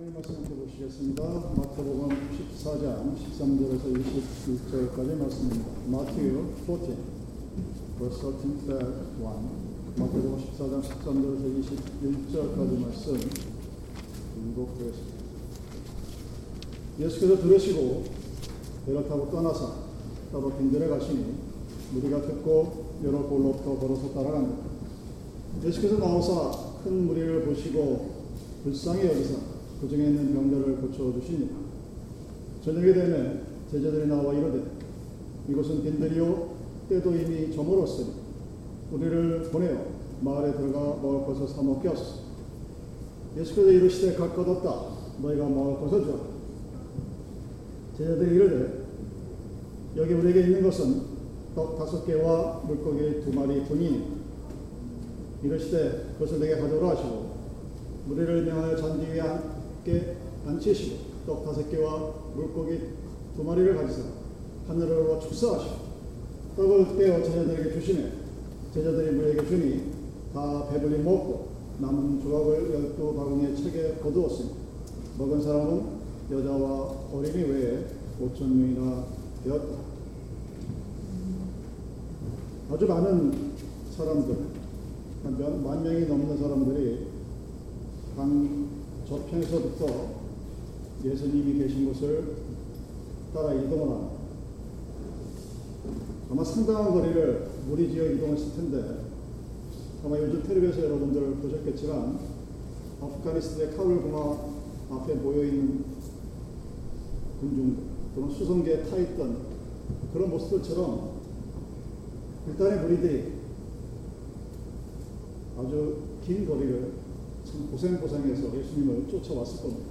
하나님 말씀 함께 보시겠습니다. 마태복음 14장 13절에서 21절까지 말씀입니다. 마태요 14, verse 13 to 1. 마태복음 14장 13절에서 21절까지 말씀 읽어보겠습니다. 예수께서 들으시고 배를 타고 떠나서 따로 빈들에 가시니 무리가 듣고 여러 골로부터 걸어서 따라간다. 예수께서 나오사 큰 무리를 보시고 불쌍히 여기사 그 중에 있는 병들을 고쳐주시니라. 저녁에 되면 제자들이 나와 이르되 이곳은 빈들이요 때도 이미 저물었으니 우리를 보내어 마을에 들어가 먹을 것을 사 먹게 하소서. 예수께서 이르시되 각 것없다 너희가 먹을 것을 주라. 제자들이 이르되 여기 우리에게 있는 것은 떡 다섯 개와 물고기 두 마리 뿐이니 이르시되 그것을 내게 가져오라 하시고 무리를 명하여 잔디 위에 함께 앉히시고 떡 다섯 개와 물고기 두 마리를 가지사 하늘으로 축사하시고 떡을 떼어 제자들에게 주시네 제자들이 무리에게 주니 다 배불리 먹고 남은 조각을 열두 바구니에 책에 거두었으니 먹은 사람은 여자와 어린이 외에 오천 명이나 되었다. 아주 많은 사람들, 한만 명이 넘는 사람들이 강 저편에서부터 예수님이 계신 곳을 따라 합니다. 아마 상당한 거리를 무리지어 이동했을 텐데 아마 요즘 텔레비에서 여러분들 보셨겠지만 아프가니스탄의 카불 공항 앞에 모여 있는 군중들 또는 수송기에 타 있던 그런 모습들처럼 일단의 무리들이 아주 긴 거리를 참 고생고생해서 예수님을 쫓아왔을 겁니다.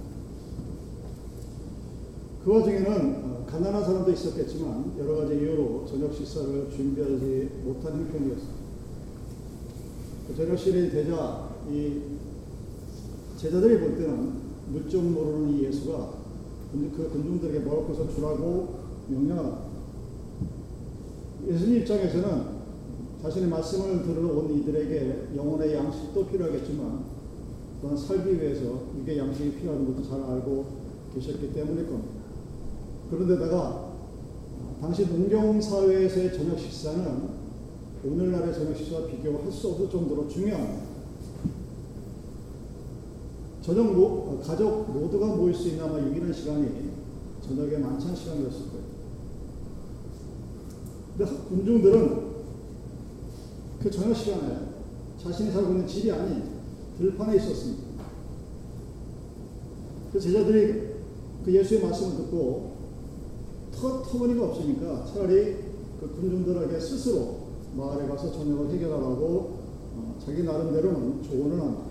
그 와중에는 가난한 사람도 있었겠지만 여러 가지 이유로 저녁 식사를 준비하지 못한 형편이었습니다. 그 저녁 시간이 되자 이 제자들이 볼 때는 물정 모르는 이 예수가 그 군중들에게 것을 주라고 명령합니다. 예수님 입장에서는 자신의 말씀을 들으러 온 이들에게 영혼의 양식도 필요하겠지만 또한 위해서 이게 양식이 필요한 것도 잘 알고 계셨기 때문일 겁니다. 그런데다가 당시 농경 사회에서의 저녁 식사는 오늘날의 저녁 식사와 비교할 수 없을 정도로 중요합니다. 저녁 모, 가족 모두가 모일 수 있는 아마 유일한 시간이 저녁에 만찬 시간이었을 거예요. 근데 군중들은 그 저녁 시간에 자신이 살고 있는 집이 아닌 들판에 있었습니다. 그 제자들이 그 예수의 말씀을 듣고 터, 터무니가 없으니까 차라리 그 군중들에게 스스로 마을에 가서 저녁을 해결하라고 어, 자기 나름대로는 조언을 합니다.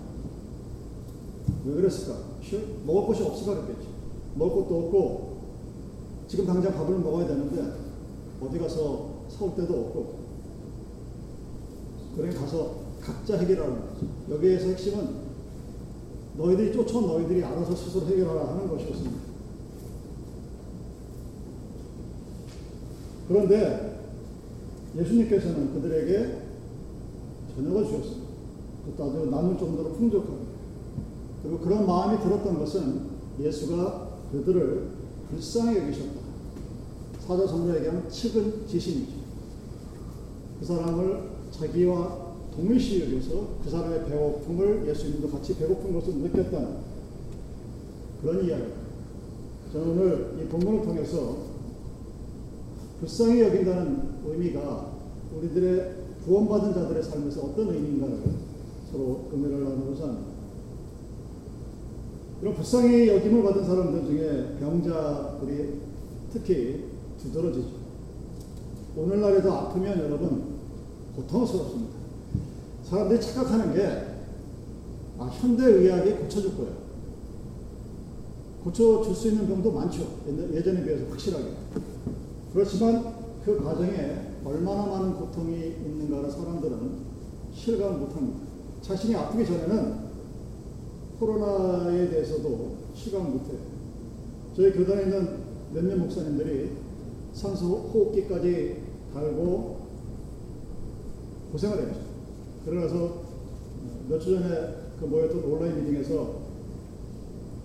왜 그랬을까? 먹을 것이 없어서 그랬겠지. 먹을 것도 없고 지금 당장 밥을 먹어야 되는데 어디 가서 사올 데도 없고 그래 가서 각자 해결하는 거죠. 여기에서 핵심은 너희들이 쫓아온 너희들이 알아서 스스로 해결하라 하는 것이었습니다. 그런데 예수님께서는 그들에게 저녁을 주셨습니다. 그것도 아주 남을 정도로 풍족하게. 그리고 그런 마음이 들었던 것은 예수가 그들을 불쌍히 여기셨다. 사자성경에 얘기하면 측은 지신이죠. 그 사람을 자기와 동일시 여겨서 그 사람의 배고픔을 예수님도 같이 배고픈 것을 느꼈다는 그런 이야기. 저는 오늘 이 본문을 통해서 불쌍히 여긴다는 의미가 우리들의 구원받은 자들의 삶에서 어떤 의미인가를 서로 금요를 나누고자 합니다. 이런 불쌍히 여김을 받은 사람들 중에 병자들이 특히 두드러지죠. 오늘날에도 아프면 여러분 고통스럽습니다. 사람들이 착각하는 게 아, 현대의학이 고쳐줄 거예요. 고쳐줄 수 있는 병도 많죠. 예전에 비해서 확실하게. 그렇지만 그 과정에 얼마나 많은 고통이 있는가를 사람들은 실감을 못합니다. 자신이 아프기 전에는 코로나에 대해서도 실감을 못해요. 저희 교단에 있는 몇몇 목사님들이 산소 호흡기까지 달고 고생을 했죠. 그러면서 몇 주 전에 그 모였던 온라인 미팅에서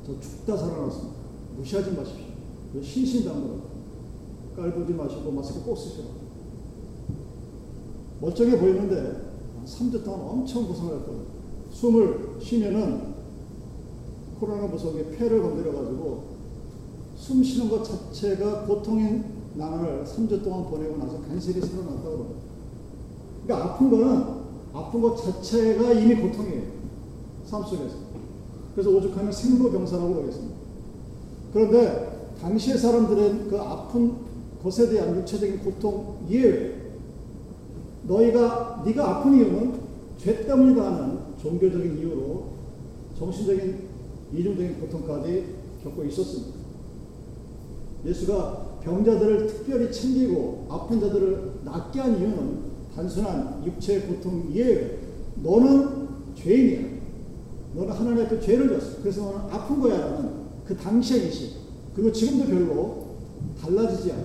저 죽다 살아났습니다. 무시하지 마십시오. 신신당부로 깔보지 마시고 마스크 꼭 쓰시라. 멀쩡해 보이는데 3주 동안 엄청 고생을 했거든요. 숨을 쉬면은 코로나 부속에 폐를 건드려가지고 숨 쉬는 것 자체가 고통인 난을 3주 동안 보내고 나서 간신히 살아났다고. 그러니까 아픈 거는 아픈 것 자체가 이미 고통이에요. 삶 속에서. 그래서 오죽하면 생로병사라고 그러겠습니다. 그런데 당시의 사람들은 그 아픈 것에 대한 육체적인 고통 이외에 너희가 네가 아픈 이유는 죄 때문이다 하는 종교적인 이유로 정신적인 이중적인 고통까지 겪고 있었습니다. 예수가 병자들을 특별히 챙기고 아픈 자들을 낫게 한 이유는 단순한 육체의 고통 이외에 너는 죄인이야. 너는 하나님 앞에 죄를 졌어. 그래서 너는 아픈 거야. 라는 그 당시의 인식. 그리고 지금도 별로 달라지지 않아.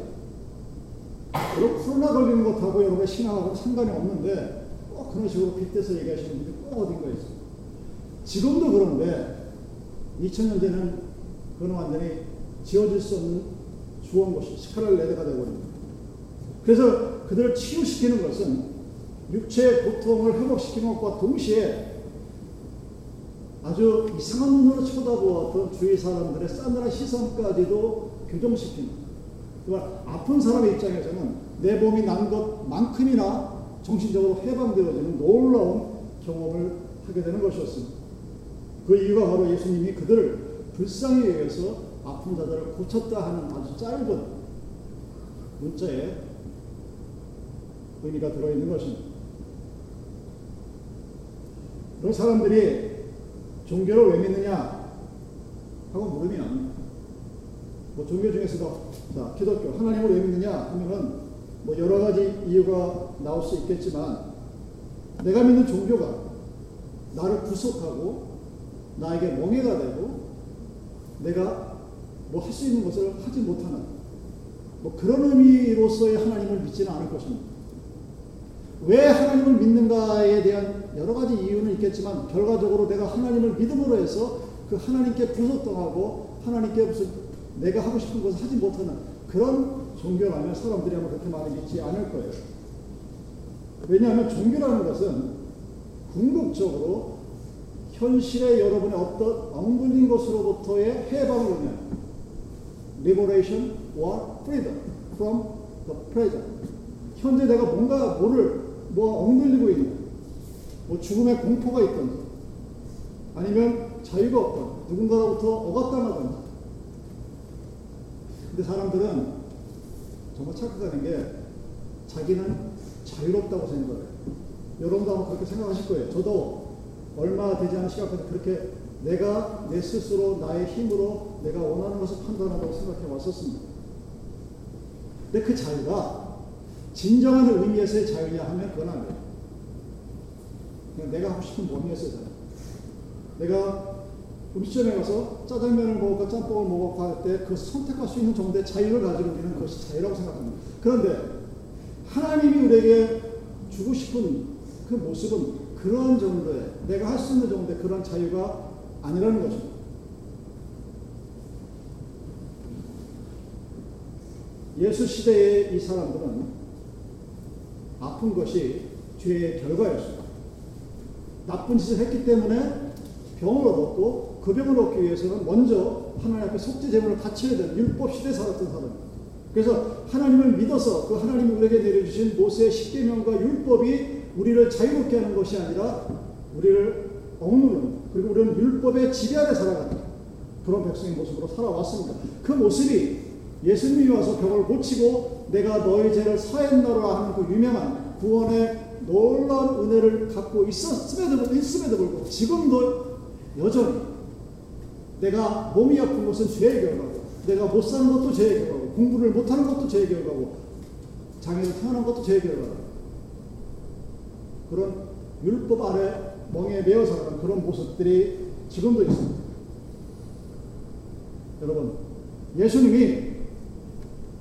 여러분, 코로나 걸리는 것하고 여러분의 신앙하고 상관이 없는데 꼭 그런 식으로 빗대서 얘기하시는 분들이 꼭 어딘가에 있어요. 지금도 그런데 2000년대는 그건 완전히 지워질 수 없는 주원 것이 스카랄 레드가 되어버립니다. 그래서 그들을 치유시키는 것은 육체의 고통을 회복시키는 것과 동시에 아주 이상한 눈으로 쳐다보았던 주위 사람들의 싸늘한 시선까지도 교정시키는 그러니까 아픈 사람의 입장에서는 내 몸이 난 것만큼이나 정신적으로 해방되어지는 놀라운 경험을 하게 되는 것이었습니다. 그 이유가 바로 예수님이 그들을 불쌍히 여겨서 아픈 자들을 고쳤다 하는 아주 짧은 문자에 의미가 들어있는 것입니다. 그런 사람들이 종교를 왜 믿느냐 하고 물으면 뭐 종교 중에서도 자 기독교 하나님을 왜 믿느냐 하면은 뭐 여러 가지 이유가 나올 수 있겠지만 내가 믿는 종교가 나를 구속하고 나에게 멍해가 되고 내가 뭐 할 수 있는 것을 하지 못하는 뭐 그런 의미로서의 하나님을 믿지는 않을 것입니다. 왜 하나님을 믿는가에 대한 여러 가지 이유는 있겠지만 결과적으로 내가 하나님을 믿음으로 해서 그 하나님께 부속당하고 하나님께 무슨 내가 하고 싶은 것을 하지 못하는 그런 종교라면 사람들이 아마 그렇게 많이 믿지 않을 거예요. 왜냐하면 종교라는 것은 궁극적으로 현실의 여러분의 어떤 엉글린 것으로부터의 해방을 의미하는 liberation or freedom from the present. 현재 내가 뭔가 뭐를 뭐 엉들리고 있는 뭐 죽음의 공포가 있던지 아니면 자유가 없던 누군가로부터 억압당하던지 근데 사람들은 정말 착각하는 게 자기는 자유롭다고 생각해요. 여러분도 아마 그렇게 생각하실 거예요. 저도 얼마 되지 않은 시간까지 그렇게 내가 내 스스로 나의 힘으로 내가 원하는 것을 판단한다고 생각해 왔었습니다. 근데 그 자유가 진정한 의미에서의 자유냐 하면 그건 아니에요. 그냥 내가 하고 싶은 범위에서의 자유. 내가 음식점에 가서 짜장면을 먹을까 짬뽕을 먹을까 할 때 그 선택할 수 있는 정도의 자유를 가지고 있는 것이 자유라고 생각합니다. 그런데 하나님이 우리에게 주고 싶은 그 모습은 그런 정도의 내가 할 수 있는 정도의 그런 자유가 아니라는 거죠. 예수 시대의 이 사람들은 아픈 것이 죄의 결과였습니다. 나쁜 짓을 했기 때문에 병을 얻었고 그 병을 얻기 위해서는 먼저 하나님 앞에 속죄 제물을 바쳐야 되는 율법 시대에 살았던 사람입니다. 그래서 하나님을 믿어서 그 하나님이 우리에게 내려주신 모세의 십계명과 율법이 우리를 자유롭게 하는 것이 아니라 우리를 억누르는 그리고 우리는 율법의 지배 아래 살아가는 그런 백성의 모습으로 살아왔습니다. 그 모습이 예수님이 와서 병을 고치고 내가 너의 죄를 사했나로 하는 그 유명한 구원의 놀라운 은혜를 갖고 있었음에도, 불구하고 지금도 여전히 내가 몸이 아픈 것은 죄의 결과고 내가 못 사는 것도 죄의 결과고 공부를 못하는 것도 죄의 결과고 장애를 태어난 것도 죄의 결과다. 그런 율법 아래 멍에 매어 살아가는 그런 모습들이 지금도 있습니다. 여러분, 예수님이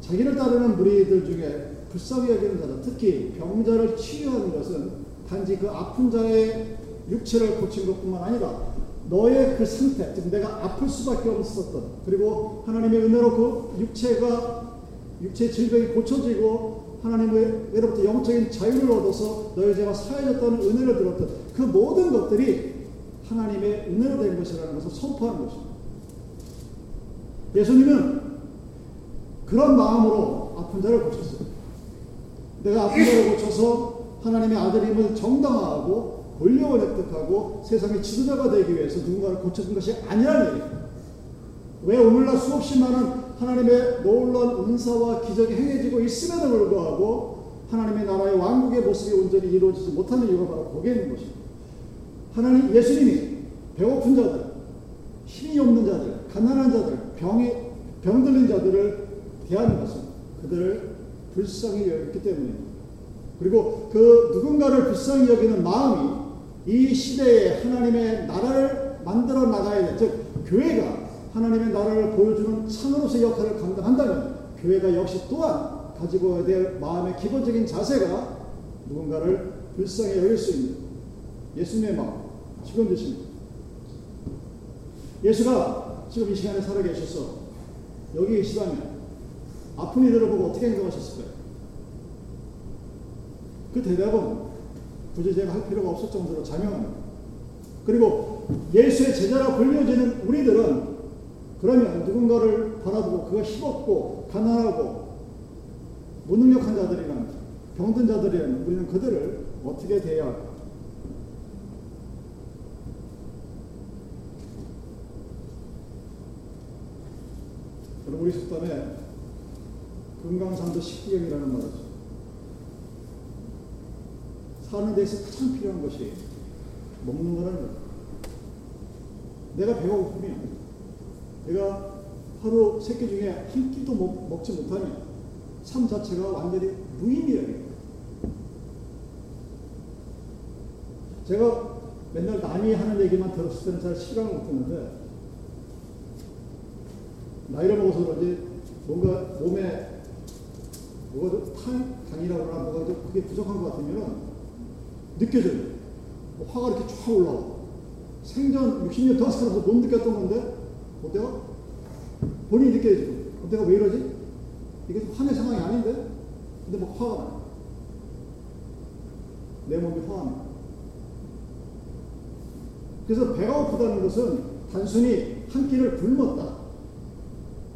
자기를 따르는 무리들 중에 불쌍히 여기는 자들, 특히 병자를 치유하는 것은 단지 그 아픈 자의 육체를 고친 것뿐만 아니라 너의 그 상태, 즉 내가 아플 수밖에 없었던 그리고 하나님의 은혜로 그 육체가 육체 질병이 고쳐지고 하나님의 외로부터 영적인 자유를 얻어서 너의 죄가 사해졌다는 은혜를 들었던 그 모든 것들이 하나님의 은혜로 된 것이라는 것을 선포하는 것입니다. 예수님은 그런 마음으로 아픈 자를 고쳤어요. 내가 아픈 자를 고쳐서 하나님의 아들임을 정당화하고 권력을 획득하고 세상의 지도자가 되기 위해서 누군가를 고쳐준 것이 아니라는 얘기예요. 왜 오늘날 수없이 많은 하나님의 놀라운 은사와 기적이 행해지고 있음에도 불구하고 하나님의 나라의 왕국의 모습이 온전히 이루어지지 못하는 이유가 바로 거기에 있는 것입니다. 하나님 예수님이 배고픈 자들, 힘이 없는 자들, 가난한 자들, 병이 병들린 자들을 대하는 것은 그들을 불쌍히 여겼기 때문입니다. 그리고 그 누군가를 불쌍히 여기는 마음이 이 시대에 하나님의 나라를 만들어 나가야 될, 즉 교회가 하나님의 나라를 보여주는 창으로서의 역할을 감당한다면 교회가 역시 또한 가지고 될 마음의 기본적인 자세가 누군가를 불쌍히 여길 수 있는 예수님의 마음, 직원되십니다. 예수가 지금 이 시간에 살아계셔서 여기 계시다면 아픈 이들을 보고 어떻게 행동하셨을까요? 그 대답은 굳이 제가 할 필요가 없을 정도로 자명합니다. 그리고 예수의 제자라 불려지는 우리들은 그러면 누군가를 바라보고 그가 힘없고 가난하고 무능력한 자들이란 병든 자들이란 우리는 그들을 어떻게 대해야 할까? 우리 속담에 금강산도 식기경이라는 말이죠. 사는 데서 가장 필요한 것이 먹는 거라는 거예요. 내가 배가 고프면 내가 하루 세 끼 중에 한 끼도 먹, 먹지 못하면 삶 자체가 완전히 무의미해요. 제가 맨날 남이 하는 얘기만 들었을 때는 잘 실감을 못했는데 나이를 먹어서 그런지 뭔가 몸에 뭐가 좀 탄강이라고 그러나 뭐가 좀 그게 부족한 것 같으면 느껴져요. 뭐 화가 이렇게 쫙 올라와. 생전 60년 동안 살아서 못 느꼈던 건데, 어때가? 본인이 느껴지고, 어때가 왜 이러지? 이게 화낼 상황이 아닌데? 근데 뭐 화가 나. 내 몸이 화합니다. 그래서 배가 고프다는 것은 단순히 한 끼를 굶었다.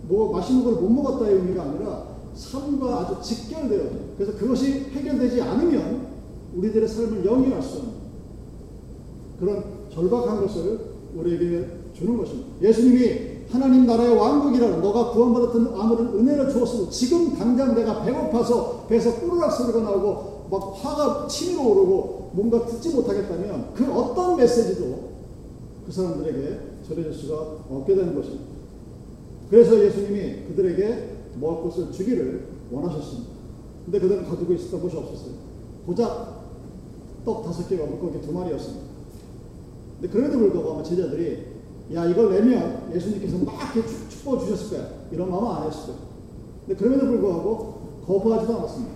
뭐 맛있는 걸 못 먹었다의 의미가 아니라 삶과 아주 직결되어 그래서 그것이 해결되지 않으면 우리들의 삶을 영위할 수 없는 그런 절박한 것을 우리에게 주는 것입니다. 예수님이 하나님 나라의 왕국이라는 너가 구원받았던 아무런 은혜를 주었어도 지금 당장 내가 배고파서 배에서 꾸르락 소리가 나오고 막 화가 치밀어 오르고 뭔가 듣지 못하겠다면 그 어떤 메시지도 그 사람들에게 전해질 수가 없게 되는 것입니다. 그래서 예수님이 그들에게 먹을 것을 주기를 원하셨습니다. 근데 그들은 가지고 있었던 것이 없었어요. 고작 떡 다섯 개가 물고기 두 마리였습니다. 근데 그럼에도 불구하고 아마 제자들이 야 이걸 내면 예수님께서 막 이렇게 축복 주셨을 거야 이런 마음 안 했을 거예요. 근데 그럼에도 불구하고 거부하지도 않았습니다.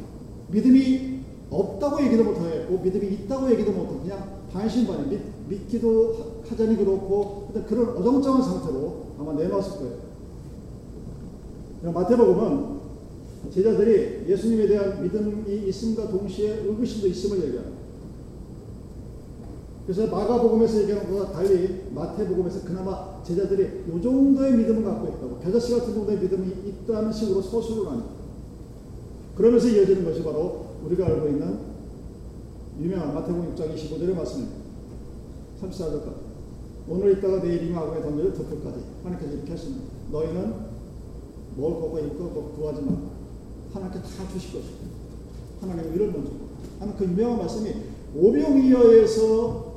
믿음이 없다고 얘기도 못하고 믿음이 있다고 얘기도 못하고 그냥 반신반의 믿, 믿기도 하자니 그렇고 그런 어정쩡한 상태로 아마 내놓았을 거예요. 마태복음은 제자들이 예수님에 대한 믿음이 있음과 동시에 의구심도 있음을 얘기합니다. 그래서 마가복음에서 얘기하는 것과 달리 마태복음에서 그나마 제자들이 이 정도의 믿음을 갖고 있다고 겨자씨 같은 정도의 믿음이 있다는 식으로 서술을 합니다. 그러면서 이어지는 것이 바로 우리가 알고 있는 유명한 마태복음 6장 25절의 말씀입니다. 34절까지 오늘 있다가 내일이면 악에 던져질 덮을까지 하나님께서 이렇게 하십니다. 너희는 먹을 것과 입을 것 구하지 마. 하나님께 다 주실 것이고 하나님의 위를 먼저 하는 그 유명한 말씀이 오병이어에서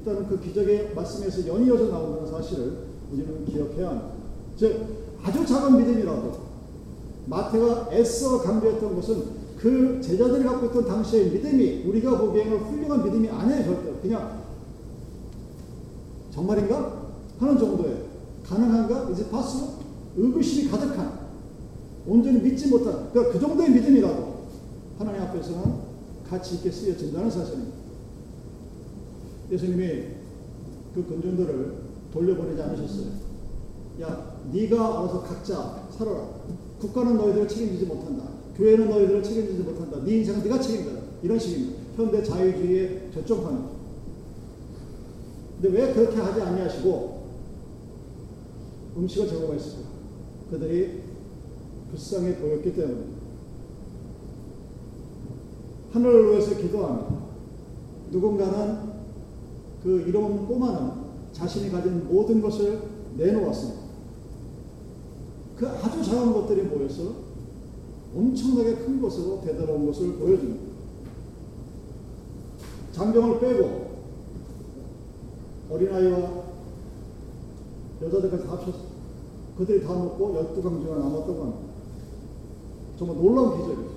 있다는 그 기적의 말씀에서 연이어져 나온다는 사실을 우리는 기억해야 합니다. 즉 아주 작은 믿음이라도 마태가 애써 강조했던 것은 그 제자들이 갖고 있던 당시의 믿음이 우리가 보기에는 훌륭한 믿음이 아니에요 절대. 그냥 정말인가? 하는 정도의 가능한가? 이제 파스 의구심이 가득한 온전히 믿지 못한 그러니까 그 정도의 믿음이라도 하나님 앞에서는 가치 있게 쓰여진다는 사실입니다. 예수님이 그 군중들을 돌려보내지 않으셨어요. 야, 네가 알아서 각자 살아라. 국가는 너희들을 책임지지 못한다. 교회는 너희들을 책임지지 못한다. 네 인생은 네가 책임져라. 이런 식입니다. 현대 자유주의의 저점파는. 근데 왜 그렇게 하지 아니하시고 음식을 제공했을까? 그들이 불쌍해 보였기 때문에 하늘을 위해서 기도합니다. 누군가는 그 이름 꼬마는 자신이 가진 모든 것을 내놓았습니다. 그 아주 작은 것들이 모여서 엄청나게 큰 것으로 되돌아온 것을 보여줍니다. 장병을 빼고 어린아이와 여자들까지 다 합쳤어요. 그들이 다 먹고 열두 강주가 남았다고 합니다. 정말 놀라운 기적이죠.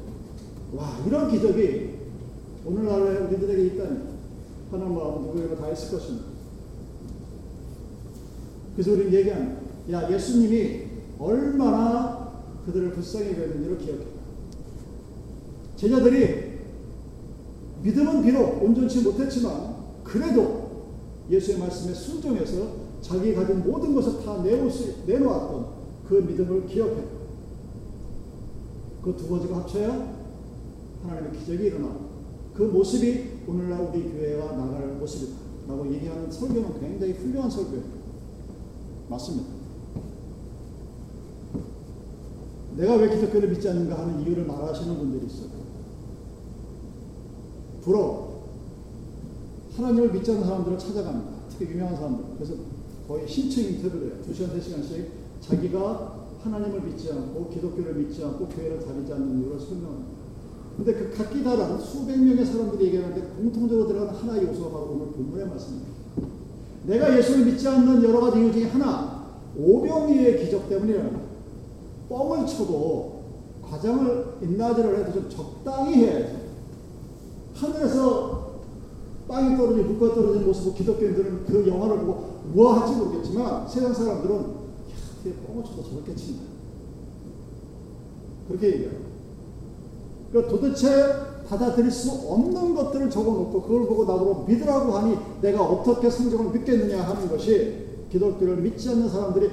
와, 이런 기적이 오늘날에 우리들에게 있다니 하나님 마음 누구에게 다 있을 것입니다. 그래서 우리는 얘기합니다. 야, 예수님이 얼마나 그들을 불쌍히 여겼는지를 기억해. 제자들이 믿음은 비록 온전치 못했지만 그래도 예수의 말씀에 순종해서 자기 가진 모든 것을 다 내놓았던 그 믿음을 기억해. 그두 가지가 합쳐야 하나님의 기적이 일어나. 그 모습이 오늘날 우리 교회가 나갈 모습이다. 라고 얘기하는 설교는 굉장히 훌륭한 설교예요. 맞습니다. 내가 왜 기독교를 믿지 않는가 하는 이유를 말하시는 분들이 있어요. 부러 하나님을 믿지 않는 사람들을 찾아갑니다. 특히 유명한 사람들. 그래서 거의 신청 인터뷰를 해요. 2시간, 3시간씩 자기가 하나님을 믿지 않고 기독교를 믿지 않고 교회를 다니지 않는 이유를 설명합니다. 근데 그 각기 다른 수백 명의 사람들이 얘기하는데 공통적으로 들어가는 하나의 요소가 바로 오늘 본문의 말씀입니다. 내가 예수를 믿지 않는 여러 가지 이유 중에 하나, 오병이의 기적 때문이라는 뻥을 쳐도 과장을 인나지를 해도 좀 적당히 해야지. 하늘에서 빵이 떨어지고 물가 떨어지는 모습을 기독교인들은 그 영화를 보고 우아할지 모르겠지만 세상 사람들은 야, 어떻게 뻥을 쳐도 저렇게 친다. 그렇게 얘기해요. 그러니까 도대체 받아들일 수 없는 것들을 적어놓고 그걸 보고 나보고 믿으라고 하니 내가 어떻게 성경을 믿겠느냐 하는 것이 기독교를 믿지 않는 사람들이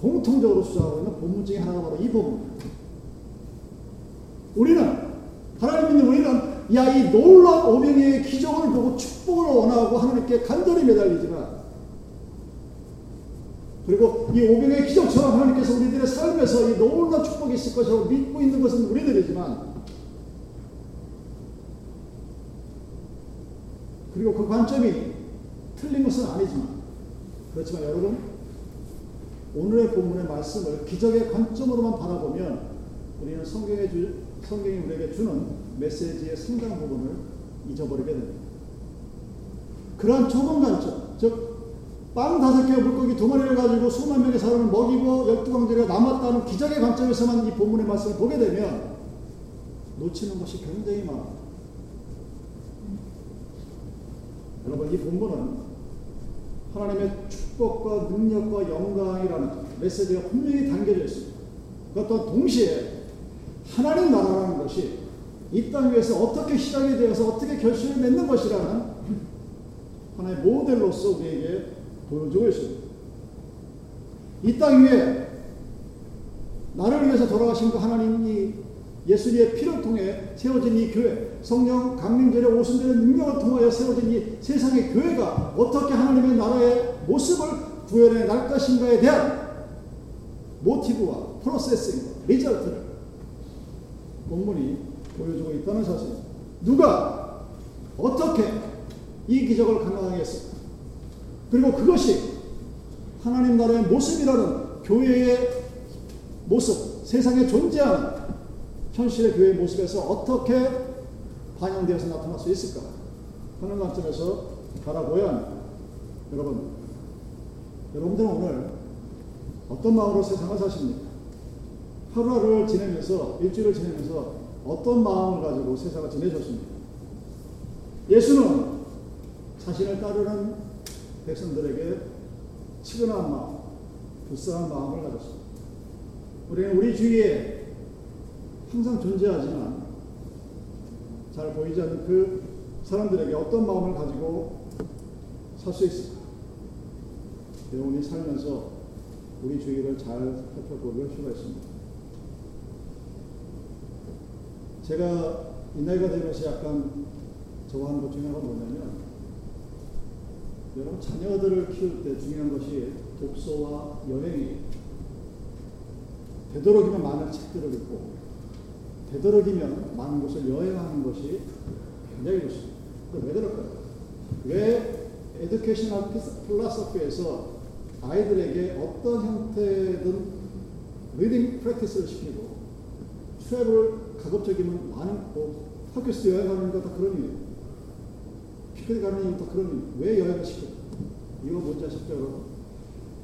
공통적으로 주장하고 있는 본문 중에 하나가 바로 이 본문입니다. 우리는 하나님 믿는 우리는 야 이 놀라운 오병이의 기적을 보고 축복을 원하고 하나님께 간절히 매달리지만 그리고 이 오병의 기적처럼 하나님께서 우리들의 삶에서 이 놀라운 축복이 있을 것이라고 믿고 있는 것은 우리들이지만 그리고 그 관점이 틀린 것은 아니지만 그렇지만 여러분 오늘의 본문의 말씀을 기적의 관점으로만 바라보면 우리는 성경에 주, 성경이 우리에게 주는 메시지의 상당 부분을 잊어버리게 됩니다. 그러한 좁은 관점, 즉 빵 다섯 개와 물고기 두 마리를 가지고 수만 명의 사람을 먹이고 열두 강제가 남았다는 기적의 관점에서만 이 본문의 말씀을 보게 되면 놓치는 것이 굉장히 많아요. 여러분 이 본문은 하나님의 축복과 능력과 영광이라는 메시지가 분명히 담겨져 있습니다. 그것 또한 동시에 하나님 나라라는 것이 이 땅 위에서 어떻게 시작이 되어서 어떻게 결실을 맺는 것이라는 하나의 모델로서 우리에게 보여주고 있습니다. 이 땅 위에 나를 위해서 돌아가신 그 하나님이 예수님의 피를 통해 세워진 이 교회, 성령 강림절의 오순절의 능력을 통하여 세워진 이 세상의 교회가 어떻게 하나님의 나라의 모습을 구현해 날 것인가에 대한 모티브와 프로세싱, 리절트를 본문이 보여주고 있다는 사실. 누가 어떻게 이 기적을 했을까? 그리고 그것이 하나님 나라의 모습이라는 교회의 모습, 세상에 존재하는 현실의 교회의 모습에서 어떻게 반영되어서 나타날 수 있을까 하는 관점에서 바라보면 여러분, 여러분들은 오늘 어떤 마음으로 세상을 사십니까? 하루하루를 지내면서, 일주일을 지내면서 어떤 마음을 가지고 세상을 지내셨습니까? 예수는 자신을 따르는 백성들에게 치근한 마음, 불쌍한 마음을 가졌습니다. 우리는 우리 주위에 항상 존재하지만 잘 보이지 않는 그 사람들에게 어떤 마음을 가지고 살 수 있을까? 영원히 살면서 우리 주위를 잘 살펴볼 필요가 있습니다. 제가 이 나이가 되면서 약간 좋아하는 것 중에 하나가 뭐냐면 여러분 자녀들을 키울 때 중요한 것이 독서와 여행이에요. 되도록이면 많은 책들을 읽고 되도록이면 많은 곳을 여행하는 것이 굉장히 좋습니다. 왜 그럴까요? 왜 에듀케이셔널 필라소피에서 아이들에게 어떤 형태든 reading practice를 시키고 travel 가급적이면 많은 뭐 학교에서 여행 가는 거 다 그런 이유 피크닉 가는 이유 다 그런 이유 왜 여행을 시켜 이거 뭔지 아십니까 여러분?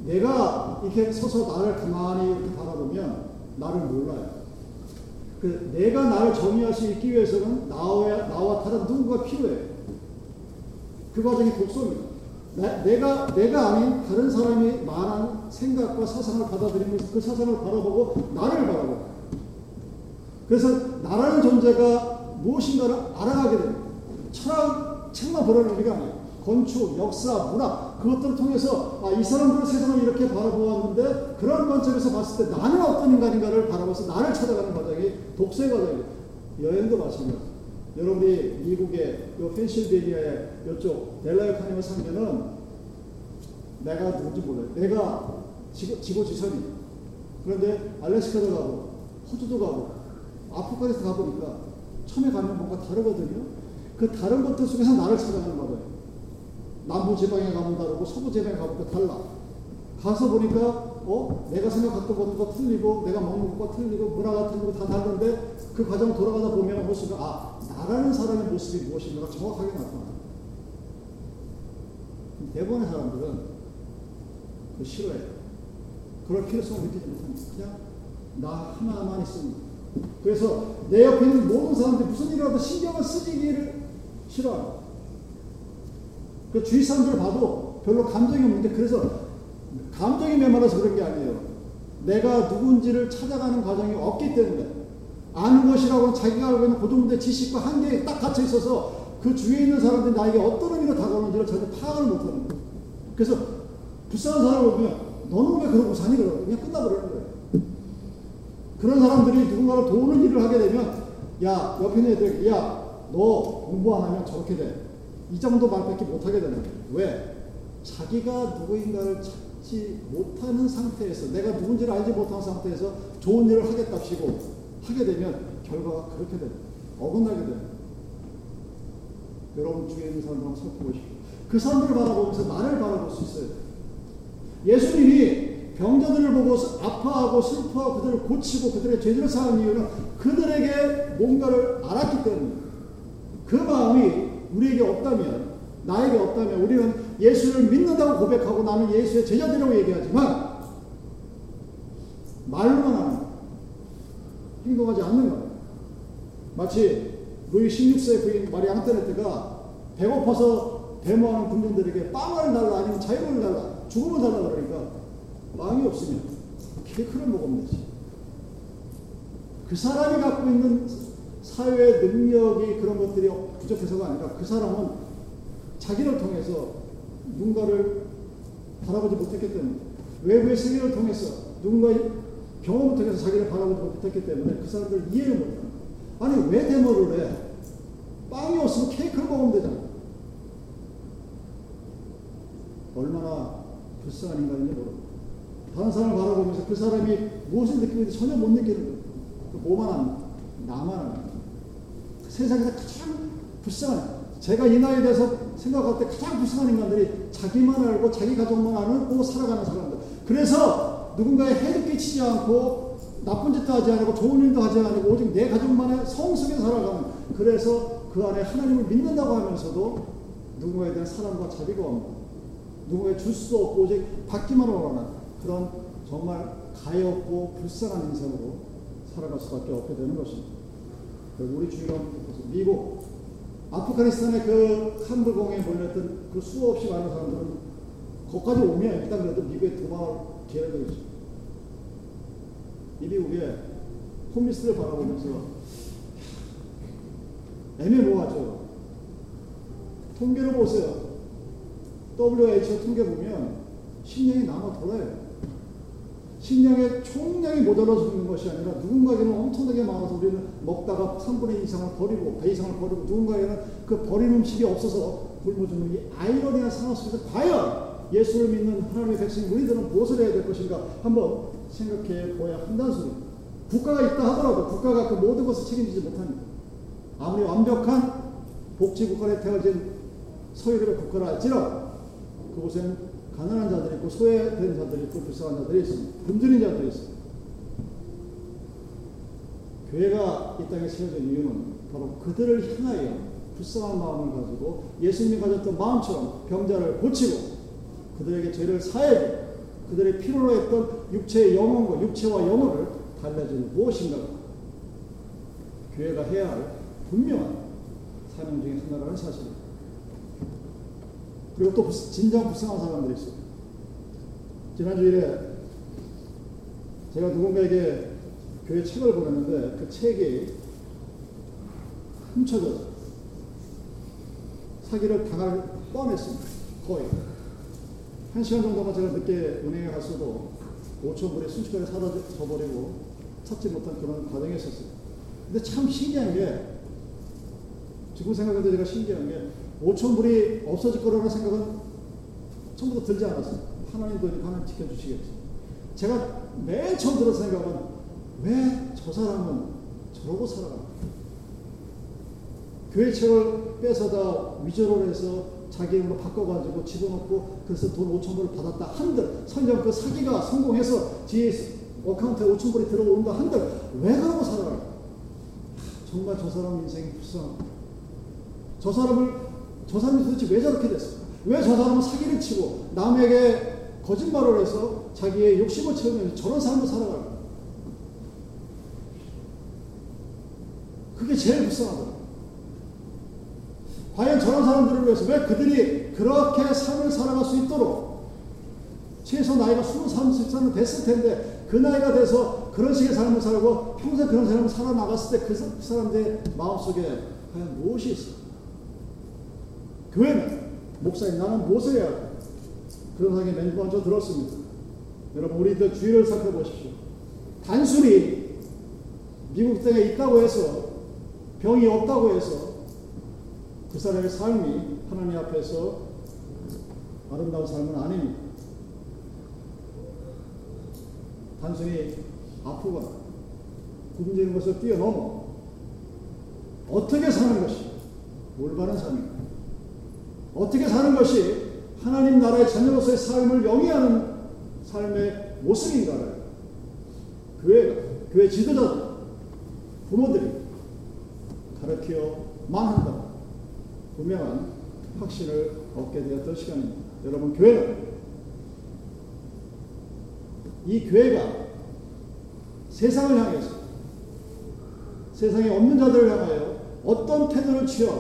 내가 이렇게 서서 나를 가만히 이렇게 바라보면 나를 몰라요. 그 내가 나를 정의할 수 있기 위해서는 나와, 나와 다른 누군가 필요해. 그 과정이 독서입니다. 나, 내가, 내가 아닌 다른 사람이 말한 생각과 사상을 받아들이면서 그 사상을 바라보고 나를 바라보고. 그래서 나라는 존재가 무엇인가를 알아가게 됩니다. 철학, 책만 보라는 의미가 아니에요. 건축, 역사, 문화, 그것들을 통해서 아, 이 사람들은 세상을 이렇게 바라보았는데 그런 관점에서 봤을 때 나는 어떤 인간인가를 바라봐서 나를 찾아가는 과정이 독서의 과정이에요. 여행도 마찬가지. 여러분이 미국의 요 펜실베니아의 이쪽 델라이어 카니발 상면은 내가 누군지 몰라요. 내가 지구, 지구 지선이. 그런데 알래스카도 가고 호주도 가고 아프리카에서 가보니까 처음에 가면 뭔가 다르거든요. 그 다른 것들 속에서 나를 찾아가는 거예요. 남부 지방에 가면 다르고 서부 지방에 가면 달라. 가서 보니까 어 내가 생각했던 것과 틀리고 내가 먹는 것과 틀리고 문화가 틀리고 다 다른데 그 과정 돌아가다 보면 모습이 아 나라는 사람의 모습이 무엇인가가 정확하게 나타나. 대부분의 사람들은 그 싫어해요. 그럴 필요성을 느끼지 못합니다. 그냥 나 하나만 있습니다. 그래서 내 옆에 있는 모든 사람들이 무슨 일이라도 신경을 쓰기를 싫어합니다. 그 주위 사람들을 봐도 별로 감정이 없는데 그래서 감정이 메말라서 그런 게 아니에요. 내가 누군지를 찾아가는 과정이 없기 때문에 아는 것이라고는 자기가 알고 있는 고정된 지식과 한계에 딱 갇혀 있어서 그 주위에 있는 사람들이 나에게 어떤 의미로 다가오는지를 전혀 파악을 못하는 거예요. 그래서 불쌍한 사람을 보면 너는 왜 그러고 사니? 그러고 그냥 끝나버리는 거예요. 그런 사람들이 누군가를 도우는 일을 하게 되면 야 옆에 있는 애들 야 너 공부 안 하면 저렇게 돼. 이 정도 말밖에 못하게 되는 거예요. 왜? 자기가 누구인가를 찾지 못하는 상태에서 내가 누군지를 알지 못하는 상태에서 좋은 일을 하겠답시고 하게 되면 결과가 그렇게 됩니다. 어긋나게 됩니다. 여러분 중에 있는 사람들 한번 살펴보십시오. 그 사람들을 바라보면서 나를 바라볼 수 있어요. 예수님이 병자들을 보고 아파하고 슬퍼하고 그들을 고치고 그들의 죄를 사는 이유는 그들에게 뭔가를 알았기 때문입니다. 그 마음이 우리에게 없다면, 나에게 없다면 우리는 예수를 믿는다고 고백하고 나는 예수의 제자들이라고 얘기하지만 말로만 하는 행동하지 않는 거예요. 마치 루이 16세 부인 마리 앙토네트가 배고파서 데모하는 군인들에게 빵을 달라 아니면 자유를 달라 죽음을 달라 그러니까 빵이 없으면 케이크를 먹으면 되지. 그 사람이 갖고 있는 사회 능력이 그런 것들이 부족해서가 아니라 그 사람은 자기를 통해서 누군가를 바라보지 못했기 때문에 외부의 세계를 통해서 누군가의 경험을 통해서 자기를 바라보지 못했기 때문에 그 사람들 이해를 못해요. 아니 왜 데모를 해? 빵이 없으면 케이크를 먹으면 되잖아. 얼마나 불쌍한 인간인지 모르고 다 른 사람을 바라보면서 그 사람이 무엇을 느끼는지 전혀 못 느끼는 거예요. 그 뭐만 합니다. 나만 합니다. 세상에서 가장 불쌍한 제가 이 나이에 대해서 생각할 때 가장 불쌍한 인간들이 자기만 알고 자기 가족만 알고 살아가는 사람들. 그래서 누군가의 해도 끼치지 않고 나쁜 짓도 하지 않고 좋은 일도 하지 않고 오직 내 가족만의 성숙에 살아가는 그래서 그 안에 하나님을 믿는다고 하면서도 누군가에 대한 사랑과 자비가 없는 누구에게 줄수 없고 오직 받기만 원하는 그런 정말 가엾고 불쌍한 인생으로 살아갈 수밖에 없게 되는 것입니다. 우리 주위로 미국 아프가니스탄의 그 칸불공에 몰렸던 그 수없이 많은 사람들은 거기까지 오면 일단 그래도 미국에 도망을 기회가 있죠. 이 미국에 홈리스를 바라보면서 애매모호하죠. 통계를 보세요. WHO 통계 보면 식량이 남아 돌아요. 식량의 총량이 모자라서 죽는 것이 아니라 누군가에게는 엄청나게 많아서 우리는 먹다가 3분의 2 이상을 버리고 배 이상을 버리고 누군가에게는 그 버린 음식이 없어서 굶어 죽는 이 아이러니한 상황 속에서 과연 예수를 믿는 하나님의 백성 우리들은 무엇을 해야 될 것인가 한번 생각해 보아야 한다는 소리. 국가가 있다 하더라도 국가가 그 모든 것을 책임지지 못합니다. 아무리 완벽한 복지국가에 태어진 소유들의 국가라 할지라도 그곳엔 가난한 자들이 있고 소외된 자들이 있고 불쌍한 자들이 있습니다. 굶주린 자들이 있습니다. 교회가 이 땅에 세워진 이유는 바로 그들을 향하여 불쌍한 마음을 가지고 예수님이 가졌던 마음처럼 병자를 고치고 그들에게 죄를 사해주고 그들의 필요로 했던 육체의 영혼과 육체와 영혼을 달래주는 무엇인가 교회가 해야 할 분명한 사명 중의 하나라는 사실입니다. 그리고 또 진정 불쌍한 사람들이 있어요. 지난주일에 제가 누군가에게 교회 책을 보냈는데 그 책이 훔쳐져 사기를 당할 뻔했습니다. 거의. 한 시간 정도만 제가 늦게 은행에 갔어도 5천 불에 순식간에 사라져버리고 찾지 못한 그런 과정이 있었어요. 근데 참 신기한 게 지금 생각해도 제가 신기한 게 5천 불이 없어질 거라는 생각은 처음부터 들지 않았어요. 하나님 돈이 하나님 지켜주시겠지. 제가 맨 처음 들었 생각은 왜 저 사람은 저러고 살아가? 교회 책을 뺏어다 위조를 해서 자기 이름으로 바꿔가지고 집어넣고 그래서 돈 5천 불을 받았다 한들 설령 그 사기가 성공해서 뒤에 어카운트에 5천 불이 들어온다 한들 왜 그러고 살아가? 정말 저 사람 인생이 불쌍합니다. 저 사람을 저 사람이 도대체 왜 저렇게 됐을까? 왜 저 사람은 사기를 치고 남에게 거짓말을 해서 자기의 욕심을 채우면서 저런 삶을 살아갈까? 그게 제일 불쌍하다. 과연 저런 사람들을 위해서 왜 그들이 그렇게 삶을 살아갈 수 있도록 최소 나이가 23, 24는 됐을 텐데 그 나이가 돼서 그런 식의 삶을 살고 평생 그런 삶을 살아나갔을 때그 그 사람들의 마음속에 과연 무엇이 있어? 교회는 목사님 나는 무엇을 해야 할까? 그런 생각이 맨 먼저 들었습니다. 여러분 우리들 주의를 살펴보십시오. 단순히 미국 땅에 있다고 해서 병이 없다고 해서 그 사람의 삶이 하나님 앞에서 아름다운 삶은 아닙니다. 단순히 아프거나 굶주는 것을 뛰어넘어 어떻게 사는 것이 올바른 삶입니다. 어떻게 사는 것이 하나님 나라의 자녀로서의 삶을 영위하는 삶의 모습인가를 교회가, 교회 지도자들, 부모들이 가르쳐만 한다. 분명한 확신을 얻게 되었던 시간입니다. 여러분, 교회는 이 교회가 세상을 향해서 세상에 없는 자들을 향하여 어떤 태도를 취하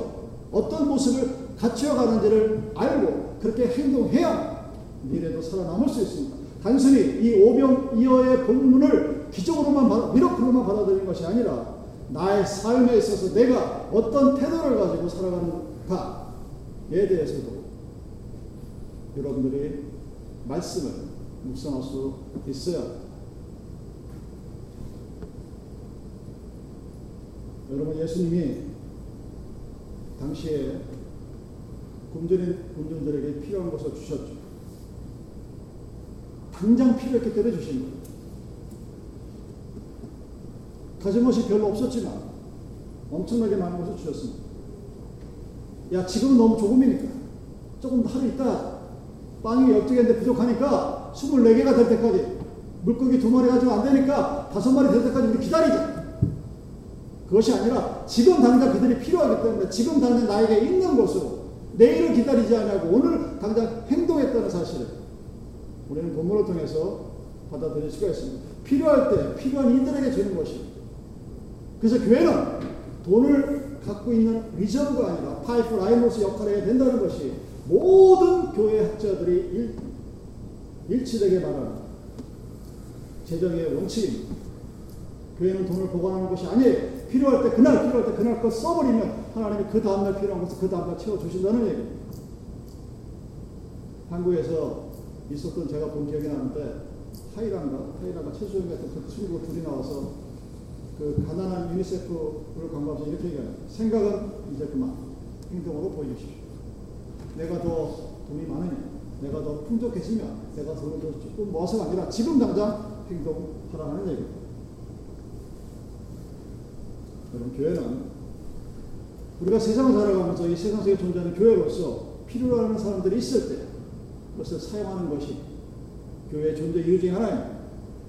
어떤 모습을 갖추어 가는지를 알고 그렇게 행동해야 미래도 살아남을 수 있습니다. 단순히 이 오병이어의 본문을 기적으로만 받아, 미러클로만 받아들이는 것이 아니라 나의 삶에 있어서 내가 어떤 태도를 가지고 살아가는가에 대해서도 여러분들이 말씀을 묵상할 수 있어야 여러분 예수님이 당시에 굶주린 군중들에게 필요한 것을 주셨죠. 당장 필요했기 때문에 주신 거예요. 가진 것이 별로 없었지만 엄청나게 많은 것을 주셨습니다. 야, 지금은 너무 조금이니까 조금 하루 있다 빵이 12개인데 부족하니까 24개가 될 때까지 물고기 두 마리 가지고 안 되니까 다섯 마리 될 때까지 우리 기다리자. 그것이 아니라 지금 당장 그들이 필요하기 때문에 지금 당장 나에게 있는 것으로 내일을 기다리지 않냐고 오늘 당장 행동했다는 사실을 우리는 본문을 통해서 받아들일 수가 있습니다. 필요할 때 필요한 이들에게 주는 것이 그래서 교회는 돈을 갖고 있는 reserve가 아니라 pipeline으로서 역할을 해야 된다는 것이 모든 교회 학자들이 일, 일치되게 말하는 재정의 원칙입니다. 교회는 돈을 보관하는 것이 아니에요. 필요할 때 그날 필요할 때 그날 거 써버리면 하나님이 그 다음날 필요한 것을 그 다음날 채워주신다는 얘기입니다. 한국에서 있었던 제가 본 기억이 나는데 타이란가 타이란가 최수영 같은 그 친구 둘이 나와서 그 가난한 유니세프를 광고하면서 이렇게 얘기해요. 생각은 이제 그만 행동으로 보여주십시오. 내가 더 돈이 많으냐, 내가 더 풍족해지면, 내가 돈을 더 조금 모아서가 아니라 지금 당장 행동하라는 얘기입니다. 여러분 교회는 우리가 세상을 살아가면서 이 세상 속에 존재하는 교회로서 필요로 하는 사람들이 있을 때 그것을 사용하는 것이 교회의 존재 이유 중에 하나입니다.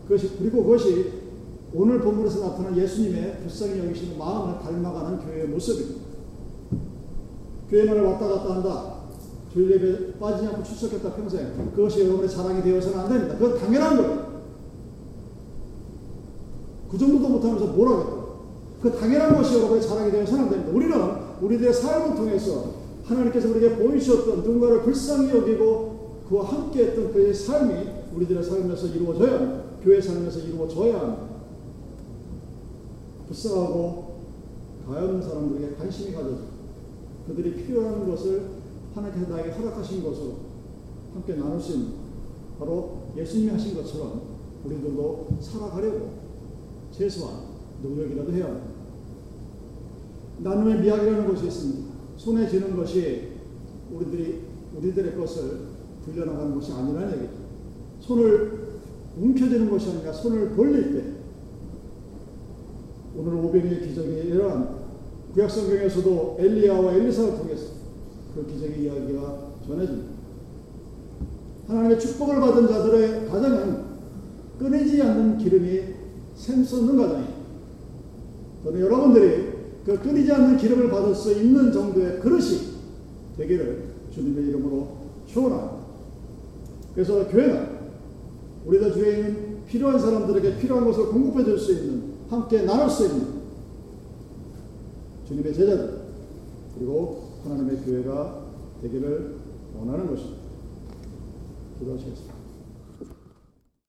그것이 그리고 그것이 오늘 본문에서 나타난 예수님의 불쌍히 여기시는 마음을 닮아가는 교회의 모습입니다. 교회만을 왔다 갔다 한다. 주일 예배 빠지지 않고 출석했다 평생. 그것이 여러분의 자랑이 되어서는 안 됩니다. 그건 당연한 거예요. 그 정도도 못하면서 뭘 하겠다. 그 당연한 것이 여러분의 자랑이 안 됩니다. 우리는 우리들의 삶을 통해서 하나님께서 우리에게 보이셨던 누군가를 불쌍히 여기고 그와 함께 했던 그의 삶이 우리들의 삶에서 이루어져야. 교회 삶에서 이루어져야. 불쌍하고 가없는 사람들에게 관심이 가져져 그들이 필요한 것을 하나님께서 나에게 허락하신 것으로 함께 나눌 수 있는 바로 예수님이 하신 것처럼 우리들도 살아가려고 최소한 노력이라도 해야 합니다. 나눔의 미학이라는 것이 있습니다. 손에 쥐는 것이 우리들이 우리들의 것을 불려나가는 것이 아니라는 얘기죠. 손을 움켜쥐는 것이 아니라 손을 벌릴 때 오늘 오병이의 기적이 이러한 구약 성경에서도 엘리야와 엘리사를 통해서 그 기적의 이야기가 전해집니다. 하나님의 축복을 받은 자들의 가정은 끊이지 않는 기름이 샘솟는 가정이에요. 저는 여러분들이 그 끊이지 않는 기름을 받을 수 있는 정도의 그릇이 되기를 주님의 이름으로 축원합니다. 그래서 교회는 우리들 주위에 있는 필요한 사람들에게 필요한 것을 공급해 줄 수 있는 함께 나눌 수 있는 주님의 제자들 그리고 하나님의 교회가 되기를 원하는 것입니다. 기도하시겠습니다.